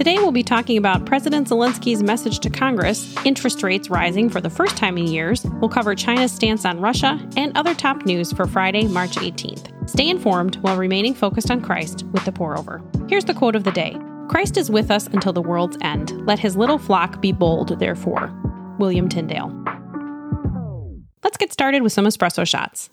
Today we'll be talking about President Zelensky's message to Congress, interest rates rising for the first time in years, we'll cover China's stance on Russia, and other top news for Friday, March 18th. Stay informed while remaining focused on Christ with the pour over. Here's the quote of the day Christ is with us until the world's end. Let his little flock be bold, therefore. William Tyndale. Let's get started with some espresso shots.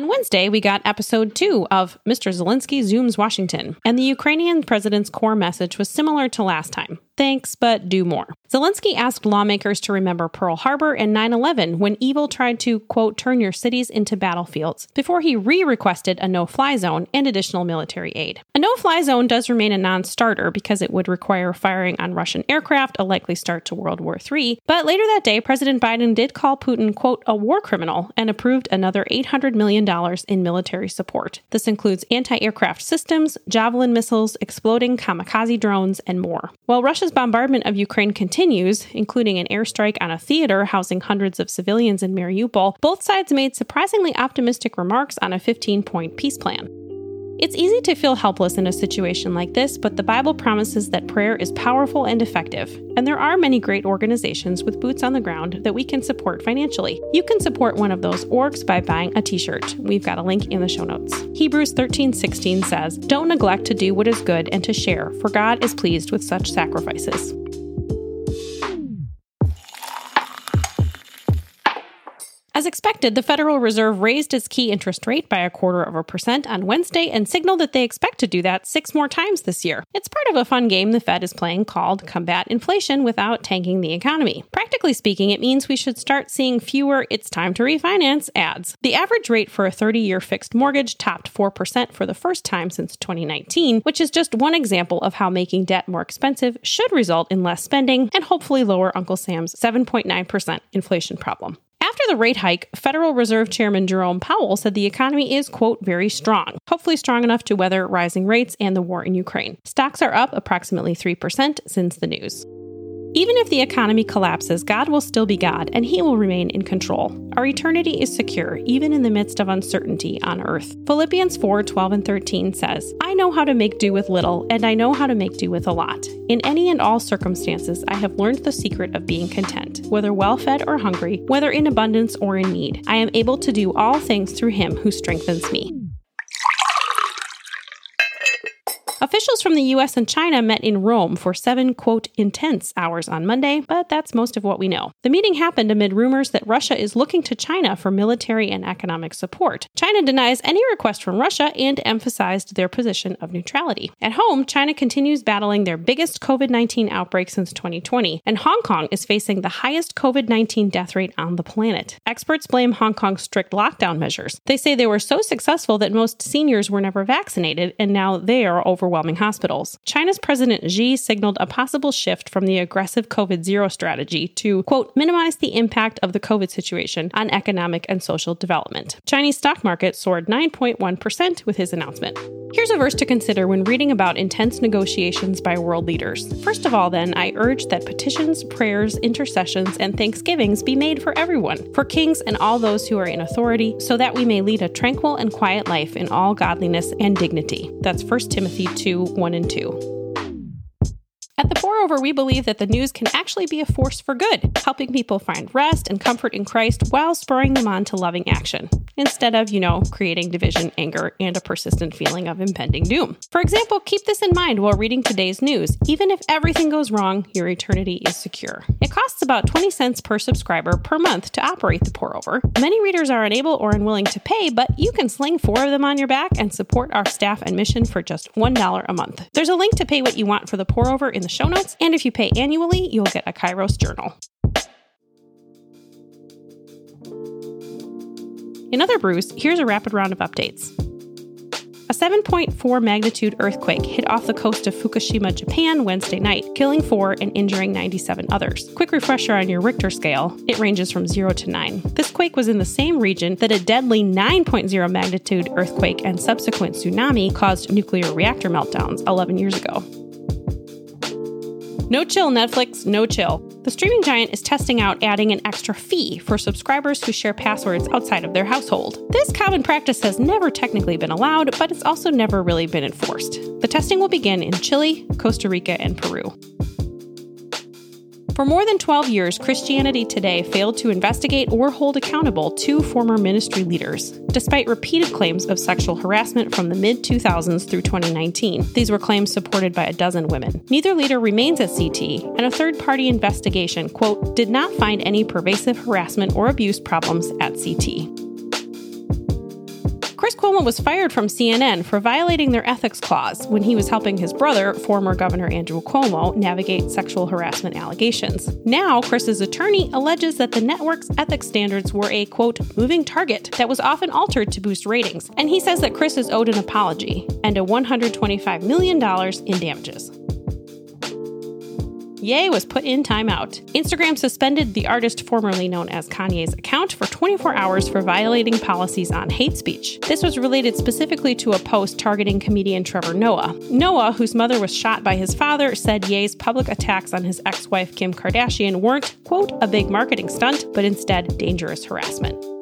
On Wednesday, we got episode two of Mr. Zelensky Zooms Washington, and the Ukrainian president's core message was similar to last time thanks, but do more. Zelensky asked lawmakers to remember Pearl Harbor and 9 11 when evil tried to, quote, turn your cities into battlefields, before he re requested a no fly zone and additional military aid. A no fly zone does remain a non starter because it would require firing on Russian aircraft, a likely start to World War III. But later that day, President Biden did call Putin, quote, a war criminal and approved another $800 million in military support. This includes anti aircraft systems, Javelin missiles, exploding kamikaze drones, and more. While Russia's Russia's bombardment of Ukraine continues, including an airstrike on a theater housing hundreds of civilians in Mariupol, both sides made surprisingly optimistic remarks on a 15 point peace plan. It's easy to feel helpless in a situation like this, but the Bible promises that prayer is powerful and effective, and there are many great organizations with boots on the ground that we can support financially. You can support one of those orgs by buying a t-shirt. We've got a link in the show notes. Hebrews 13:16 says, "Don't neglect to do what is good and to share, for God is pleased with such sacrifices." As expected, the Federal Reserve raised its key interest rate by a quarter of a percent on Wednesday and signaled that they expect to do that six more times this year. It's part of a fun game the Fed is playing called Combat Inflation Without Tanking the Economy. Practically speaking, it means we should start seeing fewer It's Time to Refinance ads. The average rate for a 30 year fixed mortgage topped 4% for the first time since 2019, which is just one example of how making debt more expensive should result in less spending and hopefully lower Uncle Sam's 7.9% inflation problem. After the rate hike, Federal Reserve Chairman Jerome Powell said the economy is, quote, very strong, hopefully strong enough to weather rising rates and the war in Ukraine. Stocks are up approximately 3% since the news. Even if the economy collapses, God will still be God and He will remain in control. Our eternity is secure, even in the midst of uncertainty on earth. Philippians 4 12 and 13 says, I know how to make do with little, and I know how to make do with a lot. In any and all circumstances, I have learned the secret of being content, whether well fed or hungry, whether in abundance or in need. I am able to do all things through Him who strengthens me. Officials from the US and China met in Rome for seven, quote, intense hours on Monday, but that's most of what we know. The meeting happened amid rumors that Russia is looking to China for military and economic support. China denies any request from Russia and emphasized their position of neutrality. At home, China continues battling their biggest COVID 19 outbreak since 2020, and Hong Kong is facing the highest COVID 19 death rate on the planet. Experts blame Hong Kong's strict lockdown measures. They say they were so successful that most seniors were never vaccinated, and now they are over overwhelming hospitals. China's President Xi signaled a possible shift from the aggressive COVID zero strategy to, quote, minimize the impact of the COVID situation on economic and social development. Chinese stock market soared 9.1% with his announcement. Here's a verse to consider when reading about intense negotiations by world leaders. First of all, then, I urge that petitions, prayers, intercessions, and thanksgivings be made for everyone, for kings and all those who are in authority, so that we may lead a tranquil and quiet life in all godliness and dignity. That's 1 Timothy 2 1 and 2. At the Pour Over, we believe that the news can actually be a force for good, helping people find rest and comfort in Christ while spurring them on to loving action, instead of, you know, creating division, anger, and a persistent feeling of impending doom. For example, keep this in mind while reading today's news. Even if everything goes wrong, your eternity is secure. It costs about 20 cents per subscriber per month to operate the Pour Over. Many readers are unable or unwilling to pay, but you can sling four of them on your back and support our staff and mission for just $1 a month. There's a link to pay what you want for the Pour Over in the show notes, and if you pay annually, you'll get a Kairos journal. In other brews, here's a rapid round of updates. A 7.4 magnitude earthquake hit off the coast of Fukushima, Japan Wednesday night, killing four and injuring 97 others. Quick refresher on your Richter scale, it ranges from 0 to 9. This quake was in the same region that a deadly 9.0 magnitude earthquake and subsequent tsunami caused nuclear reactor meltdowns 11 years ago. No chill, Netflix, no chill. The streaming giant is testing out adding an extra fee for subscribers who share passwords outside of their household. This common practice has never technically been allowed, but it's also never really been enforced. The testing will begin in Chile, Costa Rica, and Peru. For more than 12 years, Christianity Today failed to investigate or hold accountable two former ministry leaders, despite repeated claims of sexual harassment from the mid 2000s through 2019. These were claims supported by a dozen women. Neither leader remains at CT, and a third party investigation, quote, did not find any pervasive harassment or abuse problems at CT. Chris Cuomo was fired from CNN for violating their ethics clause when he was helping his brother, former Governor Andrew Cuomo, navigate sexual harassment allegations. Now, Chris's attorney alleges that the network's ethics standards were a quote, moving target that was often altered to boost ratings. And he says that Chris is owed an apology and a $125 million in damages. Ye was put in timeout. Instagram suspended the artist formerly known as Kanye's account for 24 hours for violating policies on hate speech. This was related specifically to a post targeting comedian Trevor Noah. Noah, whose mother was shot by his father, said Ye's public attacks on his ex wife Kim Kardashian weren't, quote, a big marketing stunt, but instead dangerous harassment.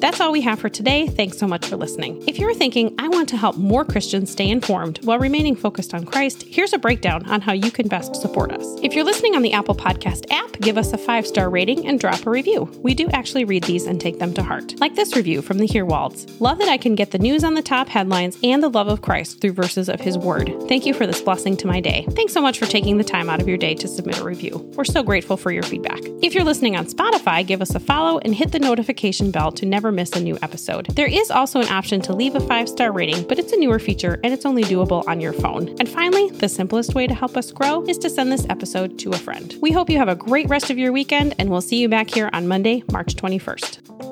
That's all we have for today. Thanks so much for listening. If you're thinking, I want to help more Christians stay informed while remaining focused on Christ, here's a breakdown on how you can best support us. If you're listening on the Apple Podcast app, give us a five star rating and drop a review. We do actually read these and take them to heart. Like this review from the Hearwalds Love that I can get the news on the top headlines and the love of Christ through verses of His Word. Thank you for this blessing to my day. Thanks so much for taking the time out of your day to submit a review. We're so grateful for your feedback. If you're listening on Spotify, give us a follow and hit the notification bell to never miss a new episode. There is also an option to leave a five star rating, but it's a newer feature and it's only doable on your phone. And finally, the simplest way to help us grow is to send this episode to a friend. We hope you have a great rest of your weekend, and we'll see you back here on Monday, March 21st.